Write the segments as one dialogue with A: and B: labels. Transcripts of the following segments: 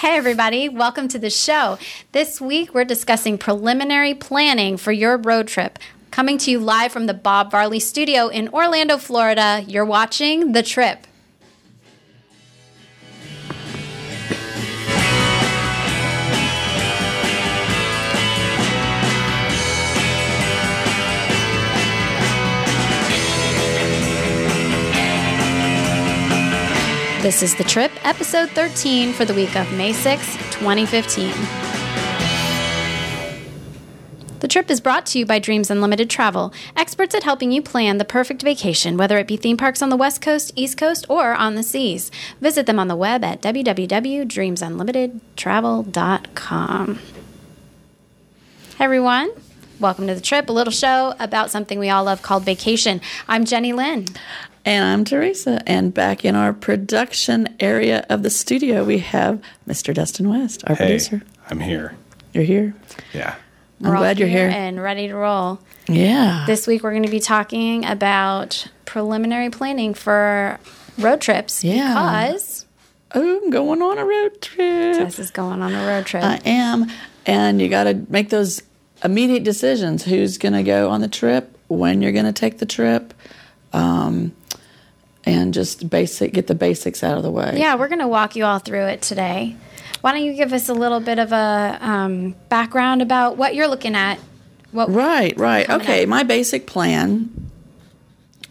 A: Hey, everybody, welcome to the show. This week we're discussing preliminary planning for your road trip. Coming to you live from the Bob Varley studio in Orlando, Florida, you're watching The Trip. This is The Trip, episode 13 for the week of May 6, 2015. The trip is brought to you by Dreams Unlimited Travel, experts at helping you plan the perfect vacation, whether it be theme parks on the West Coast, East Coast, or on the seas. Visit them on the web at www.dreamsunlimitedtravel.com. Hey everyone, welcome to the trip, a little show about something we all love called vacation. I'm Jenny Lynn.
B: And I'm Teresa. And back in our production area of the studio, we have Mr. Dustin West, our
C: Hey,
B: producer.
C: I'm here.
B: You're here.
C: Yeah.
B: I'm
A: We're
B: glad you're here.
A: and ready to roll.
B: Yeah.
A: This week we're going to be talking about preliminary planning for road trips
B: Yeah.
A: because
B: oh, I'm going on a road trip.
A: Tess is going on a road trip.
B: I am. And you got to make those immediate decisions who's going to go on the trip, when you're going to take the trip, um, and just basic get the basics out of the way.
A: yeah, we're going to walk you all through it today. Why don't you give us a little bit of a um, background about what you're looking at? What
B: Right, right. Okay,
A: up.
B: my basic plan,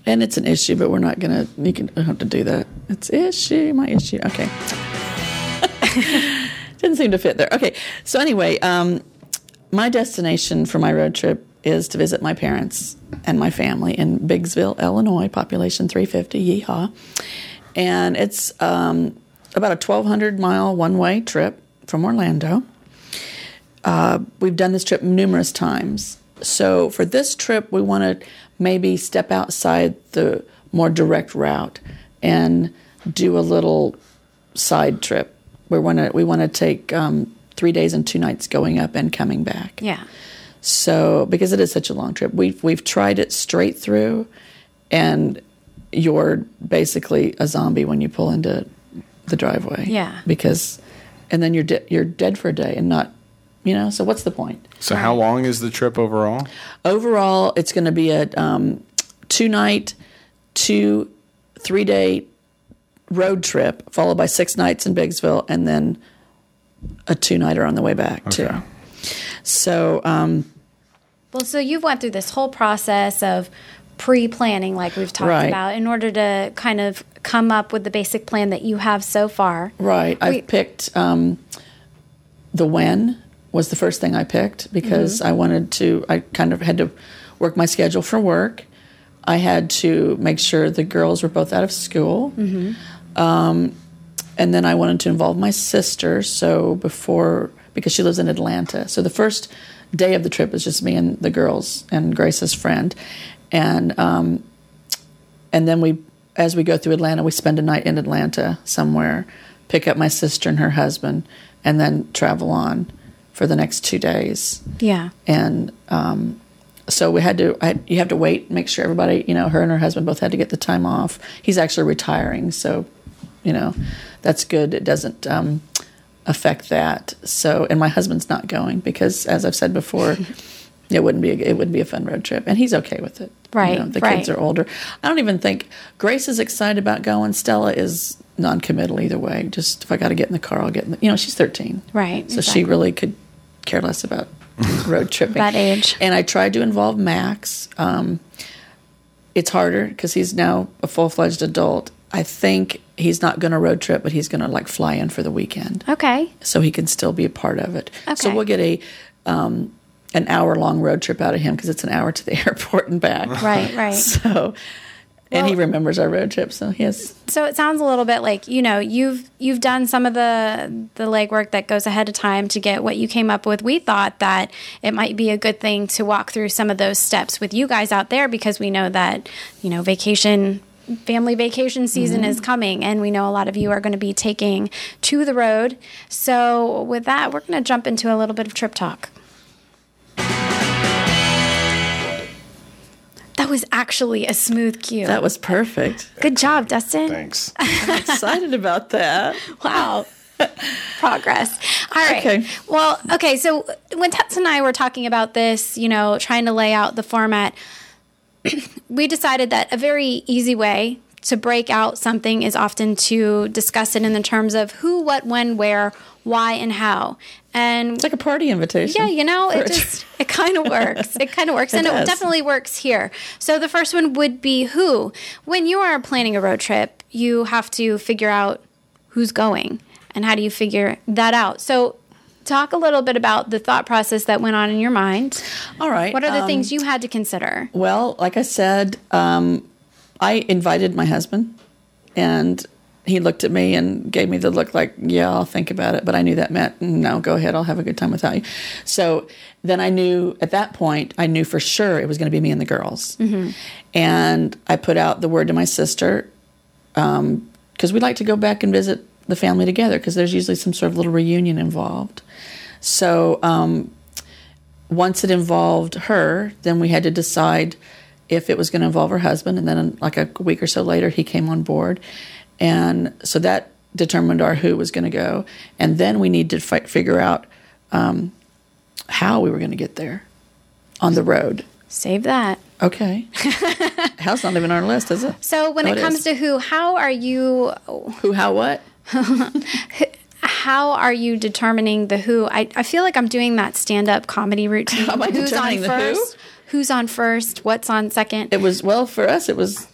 B: and it's an issue, but we're not gonna. You can have to do that. It's issue, my issue. Okay. Didn't seem to fit there. Okay, so anyway, um, my destination for my road trip is to visit my parents and my family in Biggsville, Illinois, population 350. Yeehaw! And it's um, about a 1,200 mile one way trip from Orlando we've done this trip numerous times. So for this trip, we want to maybe step outside the more direct route and do a little side trip. We want to we want to take um, three days and two nights going up and coming back.
A: Yeah.
B: So because it is such a long trip, we've we've tried it straight through, and you're basically a zombie when you pull into the driveway.
A: Yeah.
B: Because, and then you're de- you're dead for a day and not, you know. So what's the point?
C: So, how long is the trip overall?
B: Overall, it's going to be a um, two night, two three day road trip, followed by six nights in Biggsville, and then a two nighter on the way back
C: Okay.
B: too. So. Um,
A: Well, so you've went through this whole process of pre-planning, like we've talked
B: Right.
A: about, in order to kind of come up with the basic plan that you have so far.
B: Right.
A: We-
B: I've picked um, the when was the first thing I picked because I wanted to. I kind of had to work my schedule for work. I had to make sure the girls were both out of school. Um, and then I wanted to involve my sister. So before, because she lives in Atlanta. So the first day of the trip is just me and the girls and Grace's friend. And um, and then we as we go through atlanta we spend a night in atlanta somewhere pick up my sister and her husband and then travel on for the next two days
A: Yeah.
B: and um, so we had to I, you have to wait make sure everybody you know her and her husband both had to get the time off he's actually retiring so you know that's good it doesn't um, affect that so and my husband's not going because as i've said before it wouldn't be a, it would be a fun road trip and he's okay with it You
A: Right,
B: know, the
A: right.
B: kids are older i don't even think grace is excited about going stella is non-committal either way just if i got to get in the car i'll get in the you know she's 13
A: Right,
B: so
A: exactly.
B: she really could care less about road tripping
A: That age.
B: and I tried to involve Max. Um, it's harder because he's now a full fledged adult. I think he's not going to road trip, but he's going to like fly in for the weekend,
A: Okay.
B: so he can still be a part of it.
A: Okay.
B: So we'll get a um, an hour long road trip out of him because it's an hour to the airport and back.
A: Right, right.
B: So, and he remembers our road trip, so he has
A: So it sounds a little bit like you know you've you've done some of the the legwork that goes ahead of time to get what you came up with. We thought that it might be a good thing to walk through some of those steps with you guys out there because we know that you know vacation family vacation season is mm-hmm. coming and we know a lot of you are going to be taking to the road. So with that, we're going to jump into a little bit of trip talk. That was actually a smooth cue.
B: that was perfect.
A: Good job, Dustin.
C: Thanks.
B: I'm excited about that.
A: Wow. progress. All right.
B: Okay.
A: Well, okay. So when Tets and I were talking about this, you know, trying to lay out the format, we decided that a very easy way to break out something is often to discuss it in the terms of who, what, when, where, why, and how. And
B: It's like a party invitation.
A: yeah, you know, it just it kind of works. It kind of works,
B: It
A: and
B: does.
A: it definitely works here. So the first one would be who. When you are planning a road trip, you have to figure out who's going and how do you figure that out. So talk a little bit about the thought process that went on in your mind.
B: All right.
A: What are the
B: um,
A: things you had to consider?
B: Well, like I said, um, I invited my husband, and he looked at me and gave me the look like, "Yeah, I'll think about it." But I knew that meant, "No, go ahead. I'll have a good time without you." So then I knew at that point, I knew for sure it was going to be me and the girls, and I put out the word to my sister because we like to go back and visit the family together because there's usually some sort of little reunion involved. So um, once it involved her, then we had to decide if it was going to involve her husband. And then, like a week or so later, he came on board. And so that determined our who was going to go. And then we needed to fi- figure out um, how we were going to get there on the road.
A: Save that.
B: Okay. How's not even on our list, is it?
A: So when
B: Oh,
A: it comes to who, how are you
B: Who, how, what?
A: how are you determining the who? I, I feel like I'm doing that stand up comedy routine.
B: How am I
A: Who's on
B: determining the who?
A: first? Who's on first? What's on second?
B: It was, well, for us, it was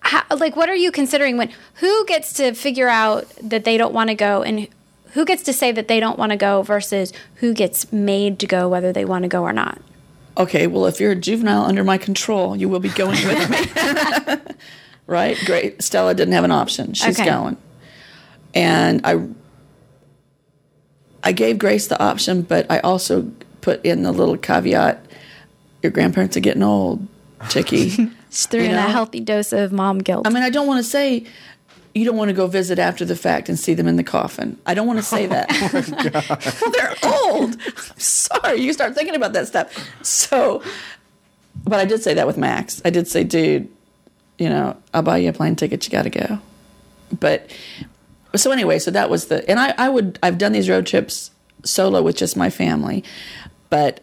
A: How, like, what are you considering when who gets to figure out that they don't want to go and who gets to say that they don't want to go versus who gets made to go whether they want to go or not?
B: okay, well, if you're a juvenile under my control, you will be going with me. right? Great. Stella didn't have an option. She's
A: Okay.
B: going. And I I gave Grace the option, but I also put in the little caveat your grandparents are getting old, Chicky.
A: Just threw
B: You
A: in a healthy dose of mom guilt.
B: I mean, I don't want to say you don't want to go visit after the fact and see them in the coffin. I don't want to say that. Oh, well, they're old. I'm sorry. You start thinking about that stuff. So, but I did say that with Max. I did say, dude, you know, I'll buy you a plane ticket. You got to go. But so anyway, so that was the, and I, I would, I've done these road trips solo with just my family, but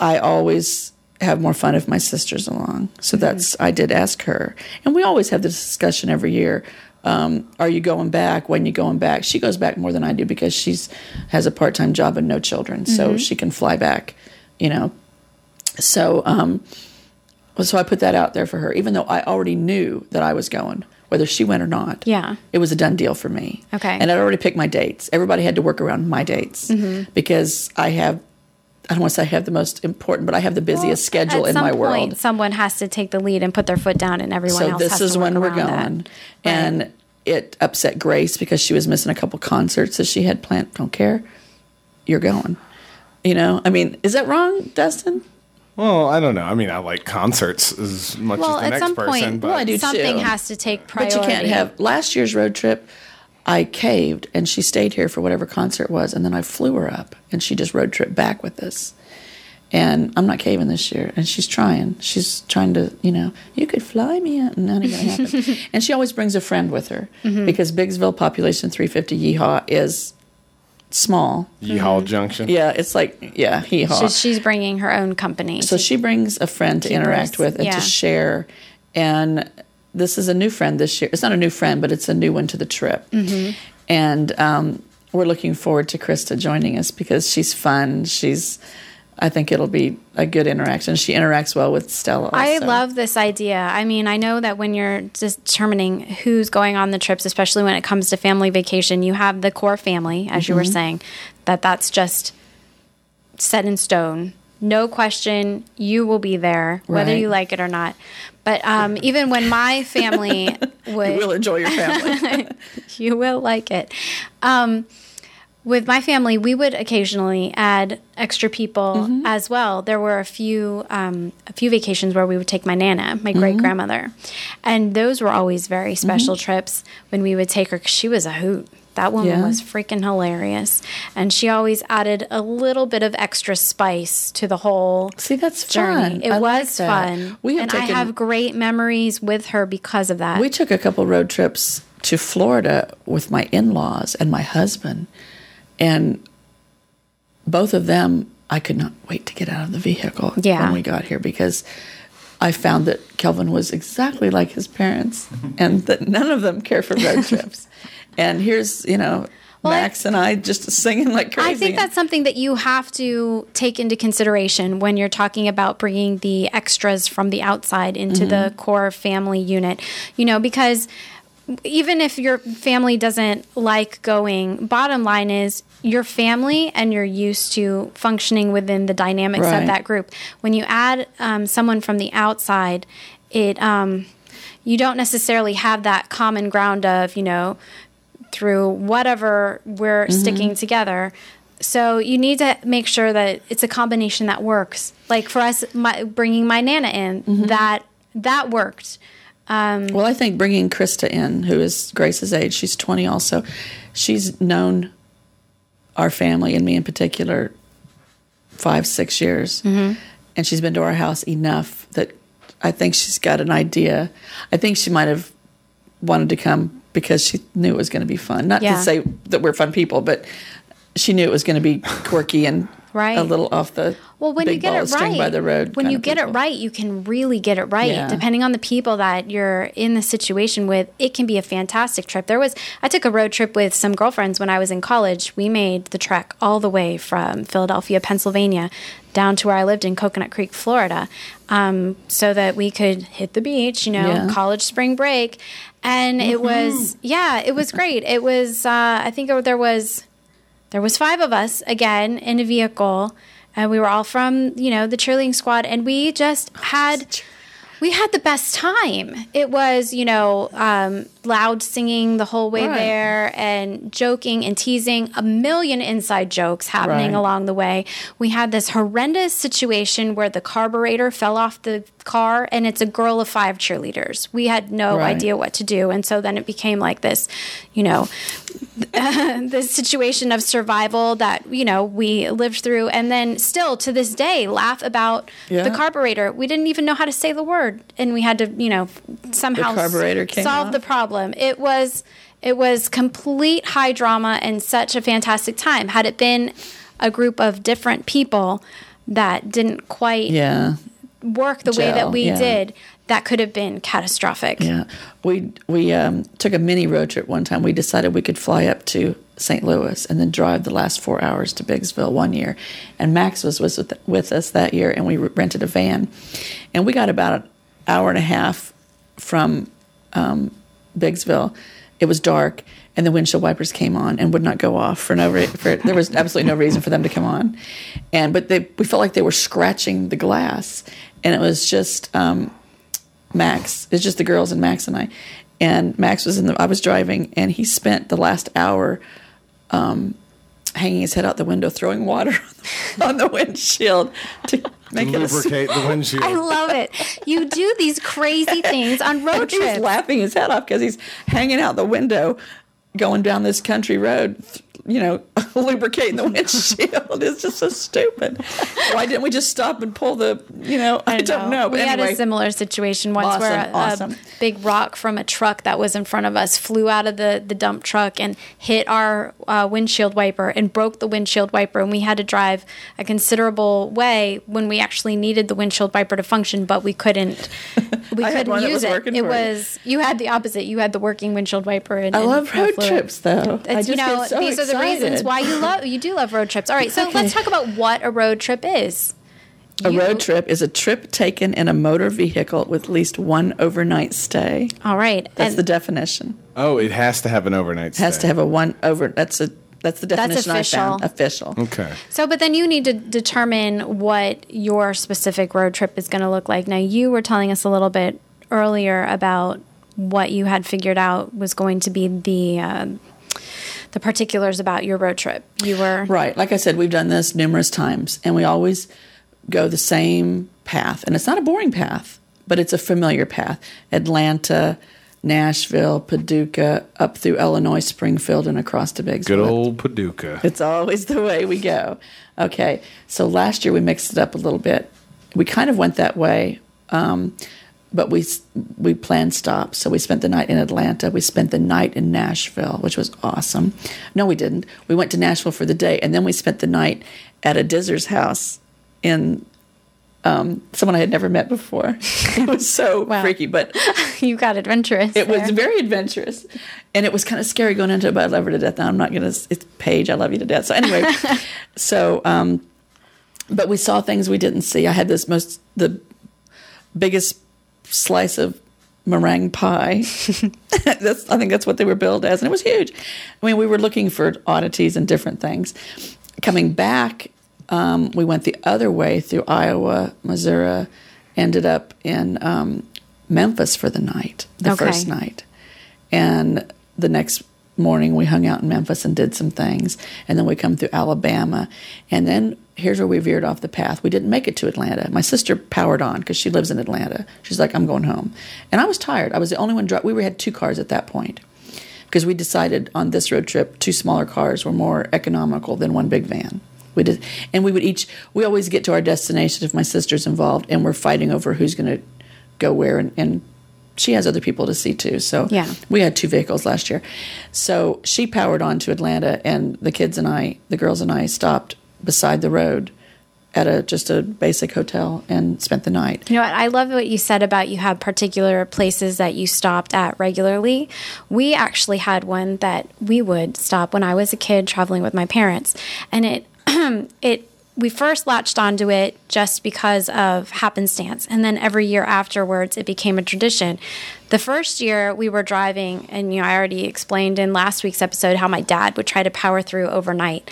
B: I always have more fun if my sister's along. So that's I did ask her, and we always have this discussion every year. Um, are you going back? When you going back? She goes back more than I do because she's has a part time job and no children, so she can fly back. You know, so um, so I put that out there for her, even though I already knew that I was going, whether she went or not.
A: Yeah.
B: it was a done deal for me.
A: Okay.
B: and I'd already picked my dates. Everybody had to work around my dates
A: Mm-hmm.
B: because I have. I don't want to say I have the most important, but I have the busiest schedule
A: At
B: in
A: some
B: my
A: point,
B: world.
A: someone has to take the lead and put their foot down, and everyone
B: So
A: else.
B: this
A: has
B: is when we're going.
A: that.
B: And it upset Grace because she was missing a couple concerts that she had planned. Don't care. You're going. You know, I mean, is that wrong, Dustin?
C: Well, I don't know. I mean, I like concerts as much
A: Well,
C: as the
A: at
C: next
A: some
C: person,
A: point,
C: but
B: Well, I do
A: something
B: too.
A: has to take priority.
B: But you can't have last year's road trip. I caved and she stayed here for whatever concert was, and then I flew her up and she just road trip back with us. And I'm not caving this year, and she's trying. She's trying to, you know, you could fly me out, and that ain't gonna happen. and she always brings a friend with her
A: Mm-hmm.
B: because Biggsville population 350 Yeehaw is small.
C: Yeehaw Junction.
B: Yeah, it's like yeah, Yeehaw.
A: So she's bringing her own company.
B: So she brings a friend to interact
A: us-
B: with and
A: yeah.
B: to share. And this is a new friend this year. It's not a new friend, but it's a new one to the trip.
A: Mm-hmm.
B: And um, we're looking forward to Krista joining us because she's fun. She's, I think it'll be a good interaction. She interacts well with Stella.
A: I love this idea. I mean, I know that when you're determining who's going on the trips, especially when it comes to family vacation, you have the core family, as you
B: Mm-hmm.
A: were saying, that that's just set in stone. No question, you will be there, whether you like it or not. But um, even when my family would,
B: You will enjoy your family.
A: you will like it. Um, with my family, we would occasionally add extra people
B: Mm-hmm.
A: as well. There were a few um, a few vacations where we would take my nana, my great grandmother, and those were always very special trips when we would take her. 'cause she was a hoot. That woman
B: Yeah.
A: was freaking hilarious, and she always added a little bit of extra spice to the whole
B: See, that's
A: journey.
B: fun.
A: It
B: I
A: was
B: that.
A: fun,
B: We have
A: and
B: taken,
A: I have great memories with her because of that.
B: we took a couple road trips to Florida with my in laws and my husband. And both of them, I could not wait to get out of the vehicle
A: Yeah.
B: when we got here because I found that Kelvin was exactly like his parents and that none of them care for road trips. And here's, you know,
A: Well, I-
B: Max and I just singing like crazy.
A: I think that's something that you have to take into consideration when you're talking about bringing the extras from the outside into mm-hmm. the core family unit. You know, because even if your family doesn't like going, bottom line is your family and you're used to functioning within the dynamics
B: Right.
A: of that group. When you add um, someone from the outside, it um, you don't necessarily have that common ground of you know through whatever we're sticking together. So you need to make sure that it's a combination that works. Like for us, my, bringing my nana in, that that worked.
B: Well, I think bringing Krista in, who is Grace's age, she's 20 also, she's known our family and me in particular five, six years.
A: Mm-hmm.
B: And she's been to our house enough that I think she's got an idea. I think she might have wanted to come because she knew it was going to be fun. Not
A: Yeah.
B: to say that we're fun people, but she knew it was going to be quirky and
A: Right.
B: a little off the
A: Well, when you get it right,
B: by the road.
A: when you get it right, you can really get it right.
B: Yeah.
A: Depending on the people that you're in the situation with, it can be a fantastic trip. There was I took a road trip with some girlfriends when I was in college. We made the trek all the way from Philadelphia, Pennsylvania, down to where I lived in Coconut Creek, Florida, um, so that we could hit the beach. You know,
B: Yeah.
A: college spring break, and it was yeah, it was great. It was uh, I think there was there was five of us again in a vehicle and we were all from you know the cheerleading squad and we just had we had the best time. It was you know um, loud singing the whole way
B: Right.
A: there and joking and teasing a million inside jokes happening
B: Right.
A: along the way we had this horrendous situation where the carburetor fell off the car and it's a girl of five cheerleaders we had no
B: Right.
A: idea what to do and so then it became like this you know this situation of survival that you know we lived through and then still to this day laugh about
B: Yeah.
A: the carburetor we didn't even know how to say the word and we had to you know somehow
B: The carburetor
A: s-
B: came
A: solve
B: off?
A: the problem it was it was complete high drama and such a fantastic time had it been a group of different people that didn't quite
B: Yeah.
A: work the way that we
B: yeah.
A: did that could have been catastrophic
B: Yeah, we we um, took a mini road trip one time. We decided we could fly up to St. Louis and then drive the last four hours to Biggsville one year. And Max was was with, with us that year, and we rented a van, and we got about an hour and a half from um, Biggsville. It was dark, and the windshield wipers came on and would not go off for no re- for there was absolutely no reason for them to come on, and but they we felt like they were scratching the glass, and it was just. Um, Max. It's just the girls and Max and I. And Max was in the. I was driving, and he spent the last hour um, hanging his head out the window, throwing water on the windshield to make it.
C: Lubricate the windshield.
A: I love it. You do these crazy things on road
B: and he was laughing his head off because he's hanging out the window, going down this country road. You know, lubricating the windshield. It's just so stupid. Why didn't we just stop and pull the? You know, I, don't know.
A: We
B: But
A: had a similar situation once where a,
B: Awesome,
A: a big rock from a truck that was in front of us flew out of the, the dump truck and hit our uh, windshield wiper and broke the windshield wiper. And we had to drive a considerable way when we actually needed the windshield wiper to function, but we couldn't. We couldn't use it. It
B: you.
A: was you had the opposite. You had the working windshield wiper. And,
B: I love road
A: fluid.
B: trips, though. I just
A: you know,
B: so
A: these are the reasons why you love you do love road trips. All right, so let's talk about what a road trip is.
B: A
A: You-
B: road trip is a trip taken in a motor vehicle with at least one overnight stay.
A: All right,
B: That's
A: and
B: the definition.
C: oh, it has to have an overnight stay.
B: It has to have a one over. That's a that's the
A: That's
B: definition I found. Official.
C: Okay.
A: So, but then you need to determine what your specific road trip is going to look like. Now, you were telling us a little bit earlier about what you had figured out was going to be the uh, the particulars about your road trip. You were
B: Right. Like I said, we've done this numerous times, and we always go the same path. And it's not a boring path, but it's a familiar path. Atlanta, Nashville, Paducah, up through Illinois, Springfield, and across to Biggsville.
C: Good old Paducah.
B: It's always the way we go. Okay, so last year we mixed it up a little bit. We kind of went that way, um, but we we planned stops. So we spent the night in Atlanta. We spent the night in Nashville, which was awesome. No, we didn't. We went to Nashville for the day, and then we spent the night at a Dizzer's house in um, someone I had never met before. it was so freaky, but
A: you got adventurous.
B: it was very adventurous, and it was kind of scary going into it. But I love her to death. Now I'm not gonna. It's Paige. I love you to death. So anyway, so um, but we saw things we didn't see. I had this most the biggest slice of meringue pie. that's I think that's what they were billed as, and it was huge. I mean, we were looking for oddities and different things. Coming back, um, we went the other way through Iowa, Missouri, ended up in um, Memphis for the night, the
A: Okay.
B: first night, and the next morning we hung out in Memphis and did some things, and then we come through Alabama, and then here's where we veered off the path. We didn't make it to Atlanta. My sister powered on because she lives in Atlanta. She's like, I'm going home, and I was tired. I was the only one. We had two cars at that point because we decided on this road trip two smaller cars were more economical than one big van. We did, and we would each. We always get to our destination if my sister's involved, and we're fighting over who's going to go where, and, and she has other people to see too. So
A: Yeah.
B: we had two vehicles last year. So she powered on to Atlanta, and the kids and I, the girls and I, stopped beside the road at a just a basic hotel and spent the night.
A: You know what? I love what you said about you have particular places that you stopped at regularly. We actually had one that we would stop when I was a kid traveling with my parents, and it it we first latched onto it just because of happenstance, and then every year afterwards, it became a tradition. The first year we were driving, and you know, I already explained in last week's episode how my dad would try to power through overnight,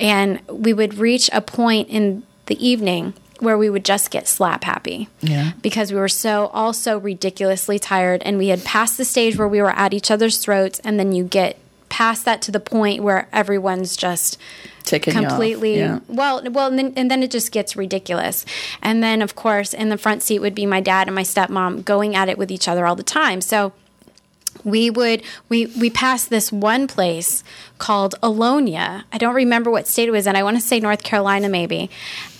A: and we would reach a point in the evening where we would just get slap happy
B: Yeah.
A: because we were so all so ridiculously tired and we had passed the stage where we were at each other's throats and then you get past that to the point where everyone's just
B: Ticking
A: completely
B: Yeah.
A: well well and then, and then it just gets ridiculous and then of course in the front seat would be my dad and my stepmom going at it with each other all the time so we would we we passed this one place called Alonia. I don't remember what state it was in. I want to say North Carolina maybe.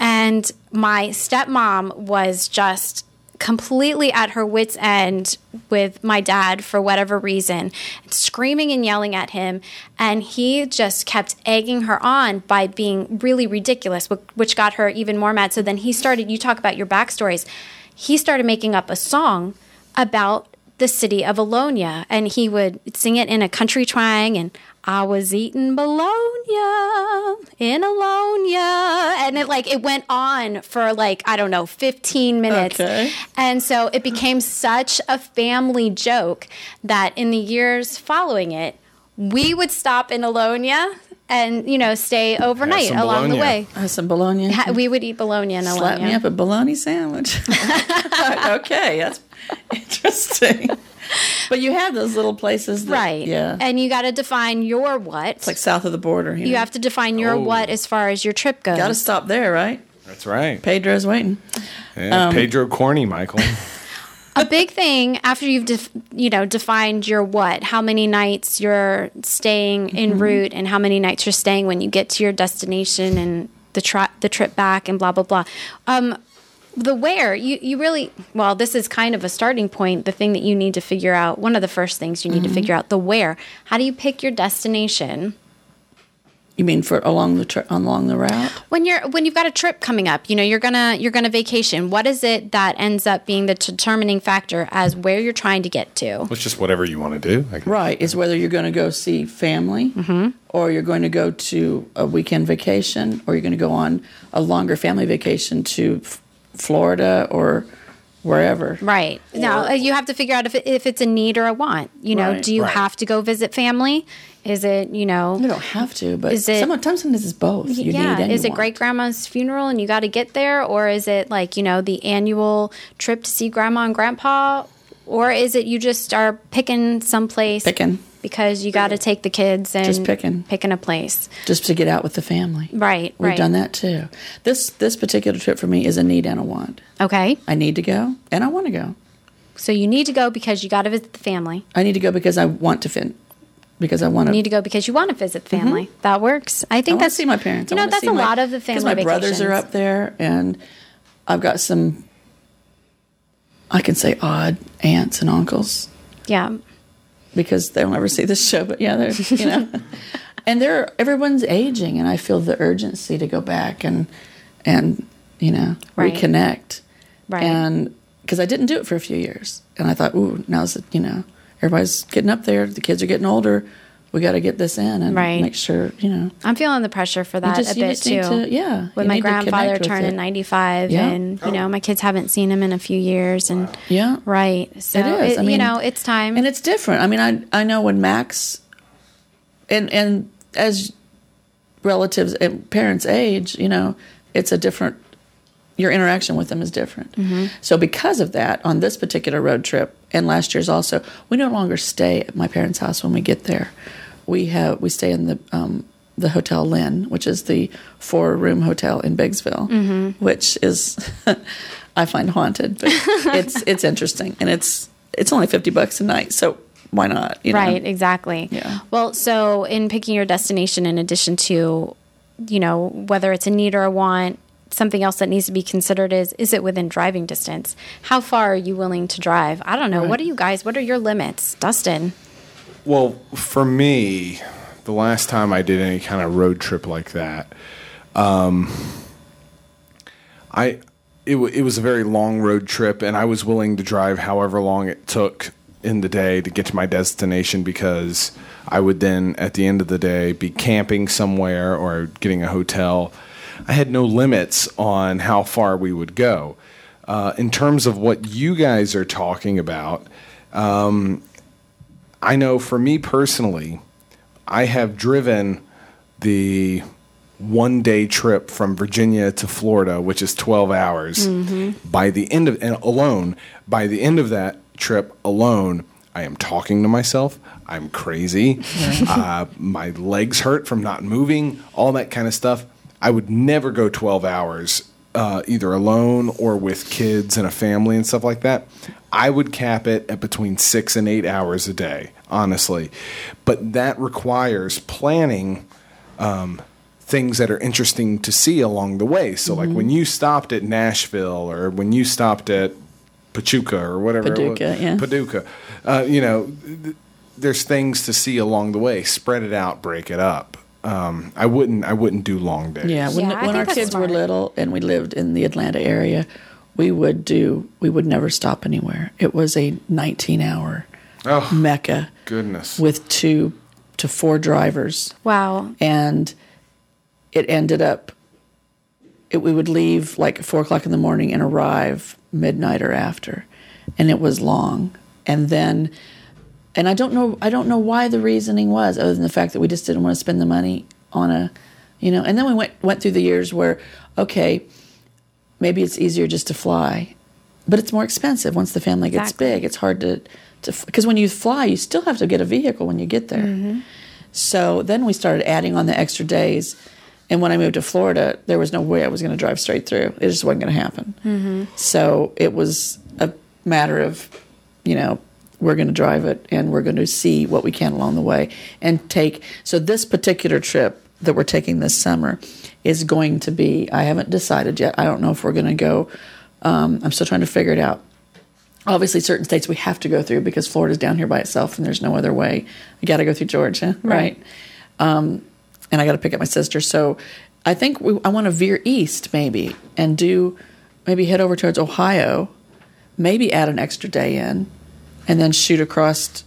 A: And my stepmom was just completely at her wits end with my dad for whatever reason screaming and yelling at him and he just kept egging her on by being really ridiculous which got her even more mad so then he started you talk about your backstories he started making up a song about the city of Alonia, and he would sing it in a country twang. And I was eating Bologna in Alonia, and it like it went on for like I don't know, fifteen minutes.
B: Okay.
A: And so it became such a family joke that in the years following it, we would stop in Alonia and you know stay overnight
C: some
A: along the
C: bologna.
A: way.
B: Have some bologna.
A: Ha- We would eat bologna in Alonia.
B: Slap me up a bologna sandwich. okay, that's interesting. But you have those little places, that,
A: Right.
B: Yeah,
A: And you got to define your what.
B: it's like south of the border. You,
A: you
B: know.
A: have to define your
C: Oh.
A: what as far as your trip goes.
B: got to stop there, right?
C: That's right.
B: Pedro's waiting.
C: Yeah,
B: Um,
C: Pedro Corny, Michael.
A: a big thing after you've def- you know defined your what, how many nights you're staying
B: Mm-hmm.
A: en route, and how many nights you're staying when you get to your destination, and the tri- the trip back, and blah blah blah. Um, the where you you really well this is kind of a starting point the thing that you need to figure out one of the first things you need
B: Mm-hmm.
A: to figure out the where how do you pick your destination
B: You mean for along the tri- along the route?
A: when you're when you've got a trip coming up you know you're gonna you're gonna vacation what is it that ends up being the determining factor as where you're trying to get to
C: It's just whatever you want to do. I guess.
B: Right, is whether you're going to go see family,
A: Mm-hmm.
B: or you're going to go to a weekend vacation, or you're going to go on a longer family vacation to F- Florida or wherever.
A: Right. now, uh, you have to figure out if, it, if it's a need or a want. You know,
B: Right.
A: do you
C: Right.
A: have to go visit family? Is it, you know,
B: You don't have to, but
A: Is it-
B: sometimes sometimes it's both. You
A: yeah,
B: need and
A: is
B: you
A: it great grandma's funeral and you got to get there? Or is it like, you know, the annual trip to see grandma and grandpa? Or is it you just are picking someplace
B: Picking
A: because you got to take the kids and
B: Just picking.
A: picking a place?
B: just to get out with the family.
A: Right,
B: We've
A: right.
B: done that too. This this particular trip for me is a need and a want.
A: Okay.
B: I need to go and I want to go.
A: So you need to go because you got to visit the family.
B: I need to go because I want to fin because I want to
A: need to go because you want to visit the family. Mm-hmm. That works. I
B: I
A: think
B: to
A: that's
B: see my parents.
A: You know, that's a
B: my-
A: lot of the family Because
B: my brothers are up there, and I've got some I can say odd aunts and uncles
A: Yeah.
B: Because they'll never see this show. But yeah, they're you know, and they're everyone's aging, and I feel the urgency to go back and and you know
A: Right.
B: reconnect.
A: Right.
B: And because I didn't do it for a few years, and I thought, ooh, now's the, you know everybody's getting up there, the kids are getting older. We got to get this in and
A: Right.
B: make sure you know.
A: I'm feeling the pressure for that
B: just-
A: a bit too.
B: to- yeah,
A: With
B: you
A: my grandfather
B: turned with
A: 95,
B: Yeah.
A: and you know my kids haven't seen him in a few years, and
B: Yeah.
A: right. So
B: It is.
A: it-
B: I
A: you know it's time.
B: and it's different. I mean, I I know when Max and and as relatives and parents age, you know, it's a different. Your interaction with them is different. Mm-hmm. So because of that, on this particular road trip and last year's also, we no longer stay at my parents' house when we get there. We have we stay in the um, the Hotel Lynn, which is the four room hotel in Biggsville, which is I find haunted, but it's it's interesting and it's it's only fifty bucks a night, so why not? You know?
A: Right, exactly.
B: Yeah.
A: Well, so in picking your destination, in addition to, you know, whether it's a need or a want, something else that needs to be considered is is it within driving distance? How far are you willing to drive? I don't know. What are you guys? What are your limits, Dustin?
C: Well, for me, the last time I did any kind of road trip like that, um, I it, w- it was a very long road trip, and I was willing to drive however long it took in the day to get to my destination because I would then, at the end of the day, be camping somewhere or getting a hotel. I had no limits on how far we would go. Uh, in terms of what you guys are talking about, I know for me personally, I have driven the one day trip from Virginia to Florida, which is 12 hours. By the end of, and alone, by the end of that trip alone, I am talking to myself. I'm crazy. uh, my legs hurt from not moving, all that kind of stuff. I would never go 12 hours uh, either alone or with kids and a family and stuff like that. I would cap it at between six and eight hours a day, honestly. But that requires planning um, things that are interesting to see along the way. So, like when you stopped at Nashville or when you stopped at Pachuca or whatever,
B: Paducah, yeah.
C: Paducah, uh, you know, th- there's things to see along the way. Spread it out, break it up. Um, I wouldn't. I wouldn't do long days.
B: Yeah, when,
A: Yeah,
B: when our kids
A: smart.
B: were little and we lived in the Atlanta area, we would do we would never stop anywhere. It was a 19 hour
C: Oh
B: mecca
C: goodness.
B: with two to four drivers,
A: Wow.
B: and it ended up. It, we would leave like four o'clock in the morning and arrive midnight or after, and it was long. And then, and I don't know, I don't know why the reasoning was, other than the fact that we just didn't want to spend the money on a, you know. And then we went went through the years where, okay, maybe it's easier just to fly, but it's more expensive once the family gets
A: Exactly.
B: big. It's hard to to because when you fly, you still have to get a vehicle when you get there. Mm-hmm. So then we started adding on the extra days. And when I moved to Florida, there was no way I was going to drive straight through. It just wasn't going to happen. Mm-hmm. So it was a matter of, you know, we're going to drive it and we're going to see what we can along the way and take. So this particular trip that we're taking this summer is going to be, I haven't decided yet. I don't know if we're going to go. Um, I'm still trying to figure it out obviously certain states we have to go through because Florida's down here by itself and there's no other way. You got to go through Georgia, right? Um, and I got to pick up my sister. So I think we, I want to veer east maybe and do maybe head over towards Ohio, maybe add an extra day in, and then shoot across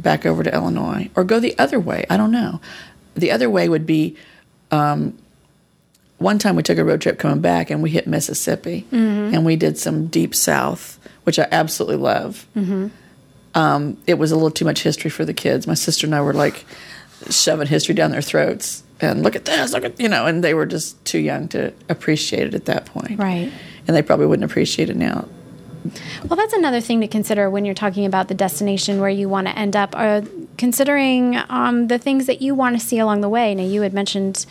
B: back over to Illinois or go the other way. I don't know. The other way would be um, one time we took a road trip coming back and we hit Mississippi and we did some deep south, which I absolutely love. Um, it was a little too much history for the kids. My sister and I were like shoving history down their throats and look at this, look at, you know, and they were just too young to appreciate it at that point.
A: Right.
B: And they probably wouldn't appreciate it now.
A: Well, that's another thing to consider when you're talking about the destination where you want to end up, are considering um, the things that you want to see along the way. Now, you had mentioned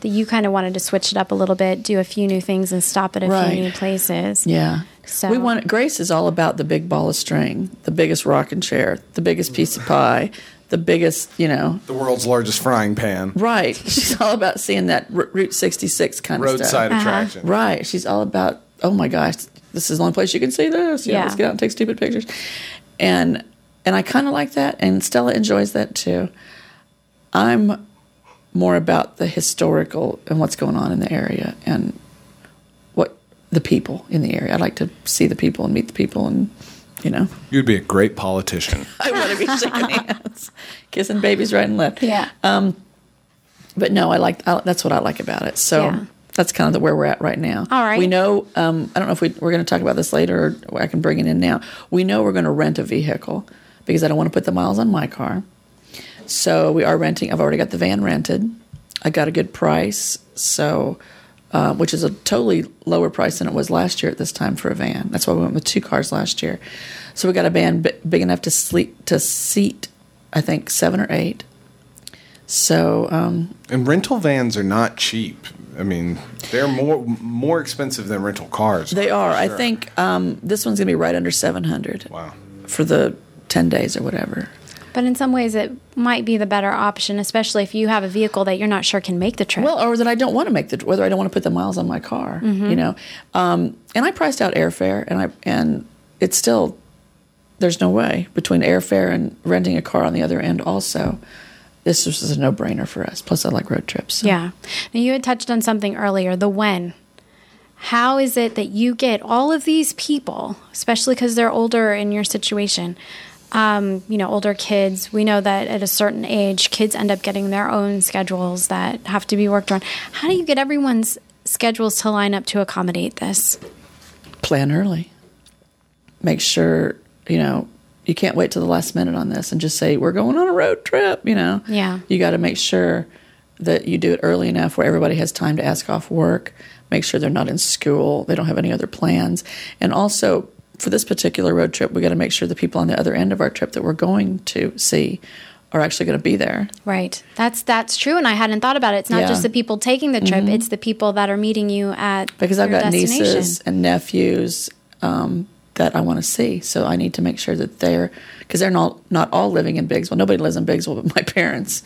A: that you kind of wanted to switch it up a little bit, do a few new things, and stop at a
B: Right.
A: few new places.
B: Yeah.
A: So-
B: we want Grace is all about the big ball of string, the biggest rocking chair, the biggest piece of pie, the biggest, you know,
C: The world's largest frying pan.
B: right. She's all about seeing that R- Route 66 kind of stuff.
C: Roadside
A: Uh-huh.
C: attraction.
B: Right. She's all about, oh my gosh, this is the only place you can see this. You know,
A: Yeah.
B: let's get out and take stupid pictures. And and I kind of like that, and Stella enjoys that too. I'm more about the historical and what's going on in the area and what the people in the area. I like to see the people and meet the people, and you know,
C: You'd be a great politician.
B: I want to be shaking hands, kissing babies right and left.
A: Yeah.
B: Um, But no, I like I, that's what I like about it. So
A: Yeah.
B: That's kind of the, where we're at right now.
A: All right.
B: We know. Um, I don't know if we, we're going to talk about this later, or I can bring it in now. We know we're going to rent a vehicle because I don't want to put the miles on my car. So we are renting. I've already got the van rented. I got a good price. So. Uh, which is a totally lower price than it was last year at this time for a van. That's why we went with two cars last year. So we got a van bi- big enough to sleep to seat, I think seven or eight. So um,
C: And rental vans are not cheap. I mean, they're more more expensive than rental cars.
B: They
C: for
B: are. I think um, this one's going to be right under 700
C: Wow.
B: for the 10 days or whatever.
A: But in some ways, it might be the better option, especially if you have a vehicle that you're not sure can make the trip.
B: Well, or that I don't want to make the, whether I don't want to put the miles on my car,
A: Mm-hmm.
B: you know. Um, and I priced out airfare, and I and it's still there's no way between airfare and renting a car on the other end. Also, this was a no brainer for us. Plus, I like road trips. so.
A: yeah. Now, you had touched on something earlier the when. How is it that you get all of these people, especially because they're older in your situation? Um, you know, older kids. We know that at a certain age, kids end up getting their own schedules that have to be worked around. How do you get everyone's schedules to line up to accommodate this?
B: plan early. Make sure, you know, you can't wait till the last minute on this and just say, we're going on a road trip, you know.
A: Yeah.
B: You got to make sure that you do it early enough where everybody has time to ask off work, make sure they're not in school, they don't have any other plans. And also, for this particular road trip, we got to make sure the people on the other end of our trip that we're going to see are actually going to be there.
A: Right. That's that's true, and I hadn't thought about it. It's not
B: Yeah. Mm-hmm.
A: just the people taking the trip; it's the people that are meeting you at
B: because I've got nieces and nephews um, that I want to see. So I need to make sure that they're because they're not not all living in Biggsville. Nobody lives in Biggsville but my parents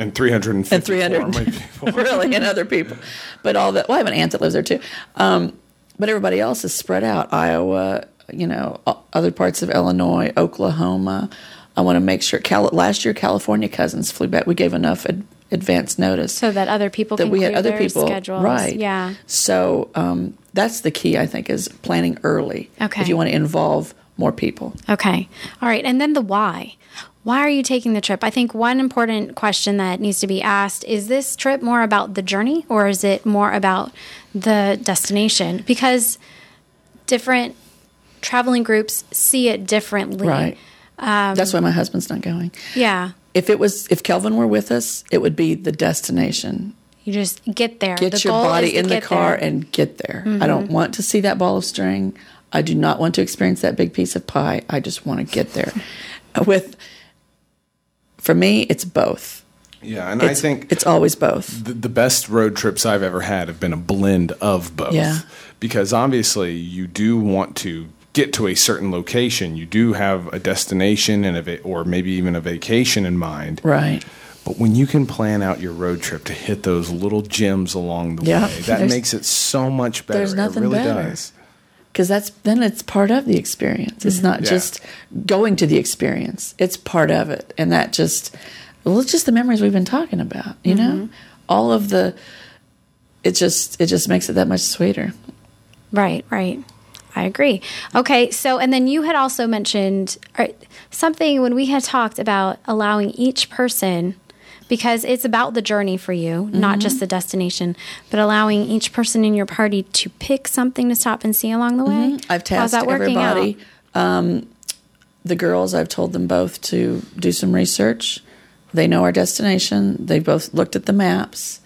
C: And 350
B: and three hundred really and other people. But all that. Well, I have an aunt that lives there too. Um, but everybody else is spread out. Iowa, you know, other parts of Illinois, Oklahoma. I want to make sure. Cal- last year, California cousins flew back. We gave enough ad- advance notice
A: so that other people
B: that
A: can
B: we had other people
A: schedules.
B: right
A: Yeah.
B: so um, that's the key i think is planning early
A: Okay.
B: if you want to involve more people
A: Okay. All right. And then the why. Why are you taking the trip? I think one important question that needs to be asked is this trip more about the journey or is it more about the destination? Because different traveling groups see it differently.
B: right
A: Um,
B: that's why my husband's not going
A: Yeah.
B: If it was if kelvin were with us it would be the destination
A: You just get there.
B: get
A: The
B: your
A: goal
B: body in the car
A: there. Mm-hmm.
B: and get there i don't want to see that ball of string i do not want to experience that big piece of pie i just want to get there with for me it's both
C: Yeah, and I think
B: it's always both
C: the, the best road trips I've ever had have been a blend of both.
B: Yeah.
C: Because obviously you do want to get to a certain location. You do have a destination and a va- or maybe even a vacation in mind.
B: right
C: But when you can plan out your road trip to hit those little gems along the
B: Yeah.
C: way, that
B: There's-
C: makes it so much better.
B: there's nothing
C: it really
B: better.
C: does.
B: because that's then it's part of the experience. It's mm-hmm. not
C: Yeah.
B: just going to the experience; it's part of it, and that just well, it's just the memories we've been talking about. You know, mm-hmm. all of the it just it just makes it that much sweeter.
A: Right, right. I agree. Okay, so and then you had also mentioned uh, something when we had talked about allowing each person because it's about the journey for you, not just the destination, but allowing each person in your party to pick something to stop and see along the way.
B: I've tasked everybody. Um, the girls, I've told them both to do some research. They know our destination. They both looked at the maps,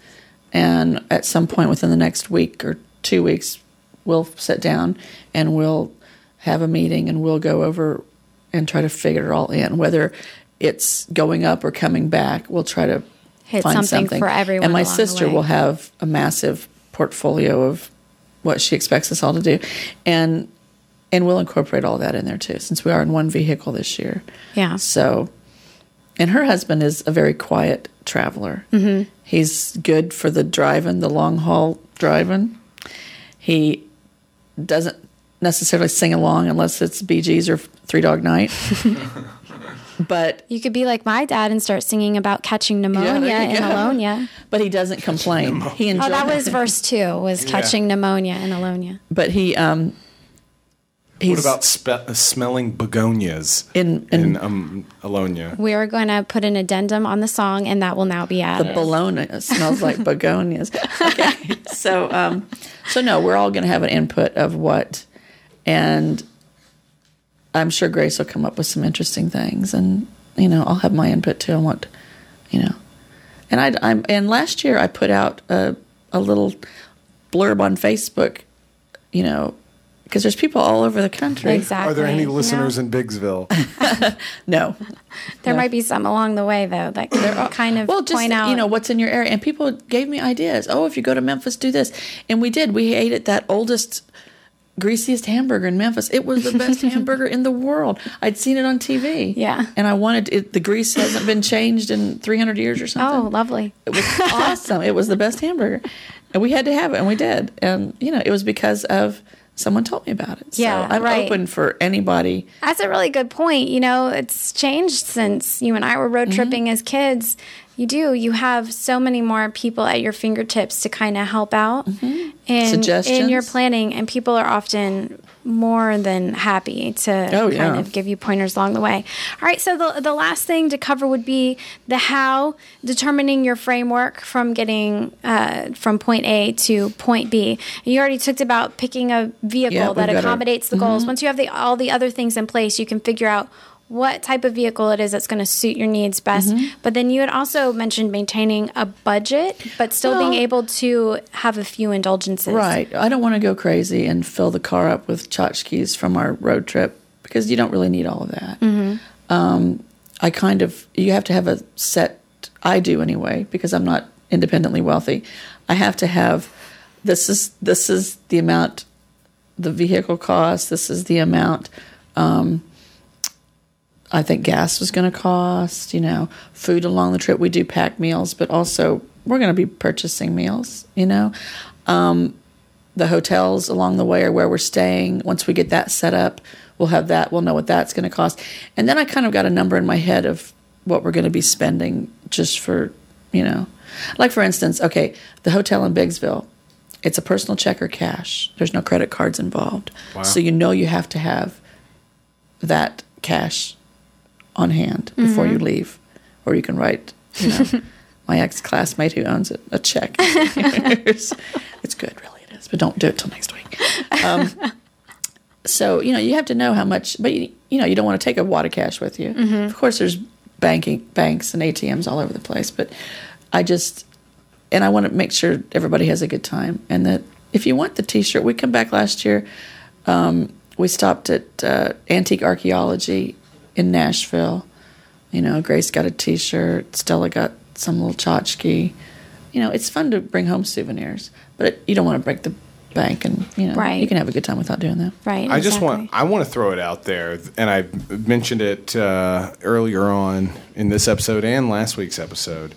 B: and at some point within the next week or two weeks, we'll sit down and we'll have a meeting and we'll go over and try to figure it all in. Whether it's going up or coming back, we'll try to
A: Hit
B: find
A: something
B: something
A: for everyone
B: And my sister will have a massive portfolio of what she expects us all to do, and and we'll incorporate all that in there too, since we are in one vehicle this year.
A: Yeah.
B: So, and her husband is a very quiet traveler. Mm-hmm. He's good for the driving, the long haul driving. He doesn't necessarily sing along unless it's Bee Gees or Three Dog Night. but
A: You could be like my dad and start singing about catching pneumonia
B: there you
A: in
B: go.
A: Alonia.
B: but he doesn't complain. He enjoys
A: Oh, that was verse two. Was catching pneumonia in Alonia.
B: but he um he's
C: What about spe- smelling begonias
B: in
C: in,
B: in
C: um, Alonia?
A: We are going to put an addendum on the song, and that will now be added.
B: the
A: added.
B: bologna smells like begonias. Okay. so um so no, we're all going to have an input of what and I'm sure Grace will come up with some interesting things and you know, I'll have my input too on what you know. And I I'm and last year I put out a a little blurb on Facebook, you know, because there's people all over the country.
A: exactly.
C: Are there any
A: You know,
C: listeners in Biggsville?
B: No.
A: there
B: no.
A: might be some along the way though that could kind of
B: Well, just
A: point out.
B: you know what's in your area, and people gave me ideas. Oh, if you go to Memphis, do this, and we did. We ate at that oldest, greasiest hamburger in Memphis. It was the best hamburger in the world. I'd seen it on TV.
A: Yeah.
B: and I wanted it. The grease hasn't been changed in 300 years or something.
A: oh, lovely.
B: It was awesome. It was the best hamburger, and we had to have it, and we did. And you know, it was because of someone told me about it. So
A: Yeah,
B: I'm
A: right.
B: open for anybody.
A: That's a really good point. You know, it's changed since you and I were
B: Mm-hmm.
A: road tripping as kids. You do. You have so many more people at your fingertips to kind of help out in in your planning, and people are often more than happy to
B: Oh,
A: kind of give you pointers along the way. All right. So the the last thing to cover would be the how, determining your framework from getting uh, from point A to point B. You already talked about picking a vehicle
B: Yeah,
A: that
B: our-
A: accommodates the goals. Once you have the all the other things in place, you can figure out what type of vehicle it is that's going to suit your needs best. But then you had also mentioned maintaining a budget, but still being able to have a few indulgences.
B: Right. I don't want to go crazy and fill the car up with tchotchkes from our road trip because you don't really need all of that. Um, I kind of, you have to have a set, I do anyway, because I'm not independently wealthy. I have to have, this is, this is the amount the vehicle costs, this is the amount um, I think gas was going to cost, you know, food along the trip. We do pack meals, but also we're going to be purchasing meals, you know. Um, the hotels along the way are where we're staying. Once we get that set up, we'll have that. We'll know what that's going to cost. And then I kind of got a number in my head of what we're going to be spending just for, you know, like for instance, okay, the hotel in Biggsville, it's a personal check or cash. There's no credit cards involved. So you know you have to have that cash on hand before you leave, or you can write, you know, my ex classmate who owns it a check. it's, good, really, it is, but don't do it till next week. Um, so you know you have to know how much, but you, you know you don't want to take a wad of cash with you. Of course, there's banking banks and ATMs all over the place, but I just and I want to make sure everybody has a good time, and that if you want the T-shirt, we come back last year we stopped at uh, Antique Archaeology in Nashville. You know, Grace got a T-shirt. Stella got some little tchotchke. You know, it's fun to bring home souvenirs, but it, you don't want to break the bank, and you know,
A: Right.
B: you can have a good time without doing that.
A: Right.
C: I just want I want to throw it out there, and I mentioned it uh, earlier on in this episode and last week's episode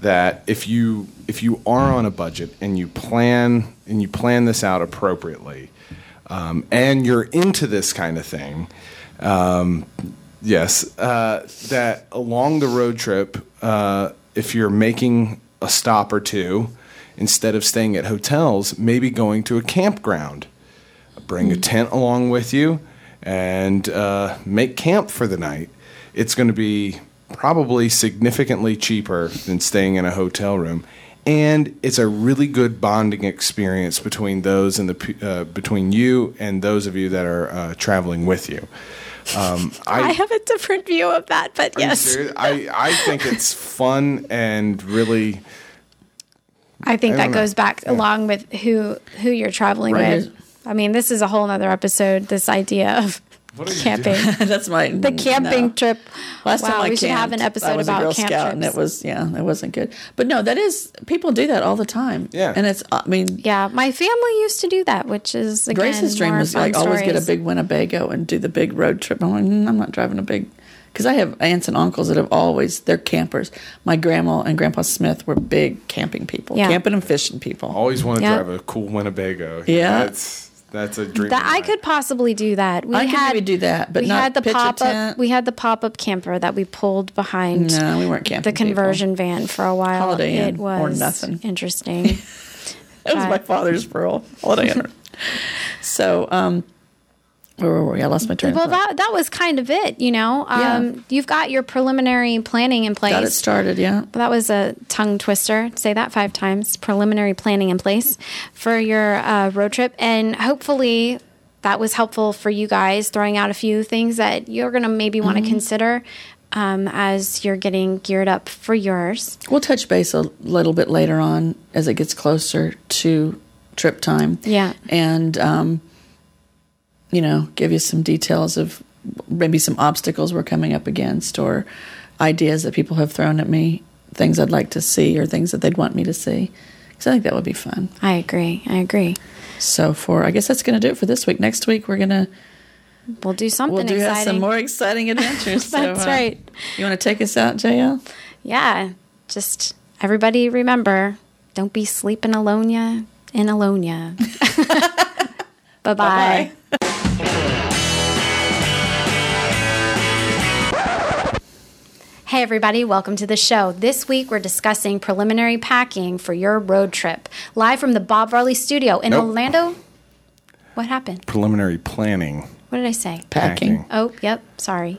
C: that if you if you are on a budget and you plan and you plan this out appropriately, um, and you're into this kind of thing, um, yes, uh, that along the road trip, uh, if you're making a stop or two, instead of staying at hotels, maybe going to a campground bring a tent along with you and uh, make camp for the night. It's going to be probably significantly cheaper than staying in a hotel room, and it's a really good bonding experience between those and the uh, between you and those of you that are uh, traveling with you. Um,
A: I have a different view of that, but
C: Are
A: yes,
C: serious? I, I think it's fun and really
A: I think
C: I
A: that
C: don't know.
A: goes back along with who who you're traveling
B: Right.
A: with. I mean, this is a whole other episode. This idea of
C: What are you
A: camping,
B: That's my
A: the camping
B: no.
A: trip.
B: Last
A: wow,
B: time I
A: we should have an episode
B: I was
A: about
B: a Girl
A: camp
B: Scout,
A: trips.
B: and it was yeah, it wasn't good. But no, that is people do that all the time.
C: Yeah.
B: and it's I mean,
A: yeah, my family used to do that, which is again,
B: Grace's dream was
A: fun
B: like always get a big Winnebago and do the big road trip. I'm like, "Mm, I'm not driving a big, because I have aunts and uncles that have always they're campers. My grandma and Grandpa Smith were big camping people,
A: Yeah.
B: camping and fishing people.
C: always want to
A: Yeah.
C: drive a cool Winnebago.
B: Yeah.
C: That's That's a dream.
A: That I could possibly do that. We
B: I could maybe do that, but
A: we
B: not
A: had the
B: pitch a
A: pop up.
B: tent.
A: We had the pop up camper that we pulled behind.
B: No, we weren't
A: the
B: camping. people.
A: conversion van for a while.
B: Holiday
A: it
B: Inn
A: was
B: or nothing.
A: interesting.
B: That was my father's pearl. Holiday Inn. so, um, where were we? I lost my train
A: well,
B: of thought.
A: that that was kind of it. You know,
B: Yeah.
A: um, you've got your preliminary planning in place.
B: Got it started, yeah.
A: But That was a tongue twister. Say that five times. Preliminary planning in place for your uh, road trip, and hopefully that was helpful for you guys. Throwing out a few things that you're going to maybe want to
B: Mm-hmm.
A: consider um, as you're getting geared up for yours.
B: We'll touch base a little bit later on as it gets closer to trip time.
A: Yeah.
B: And, um, you know, give you some details of maybe some obstacles we're coming up against or ideas that people have thrown at me, things I'd like to see or things that they'd want me to see. Because I think that would be fun.
A: I agree. I agree.
B: So, for, I guess that's going to do it for this week. Next week, we're going to,
A: We'll do something
B: we'll do have
A: exciting.
B: some more exciting adventures. So,
A: That's
B: uh,
A: right.
B: You want to take us out, JL?
A: Yeah. Just everybody remember, don't be sleeping alone ya in alone ya. Bye bye. Hey, everybody, welcome to the show. This week we're discussing preliminary packing for your road trip. Live from the Bob Varley studio in
C: Nope.
A: Orlando. What happened?
C: preliminary planning.
A: What did I say?
B: Packing.
C: Packing.
A: Oh, yep, sorry.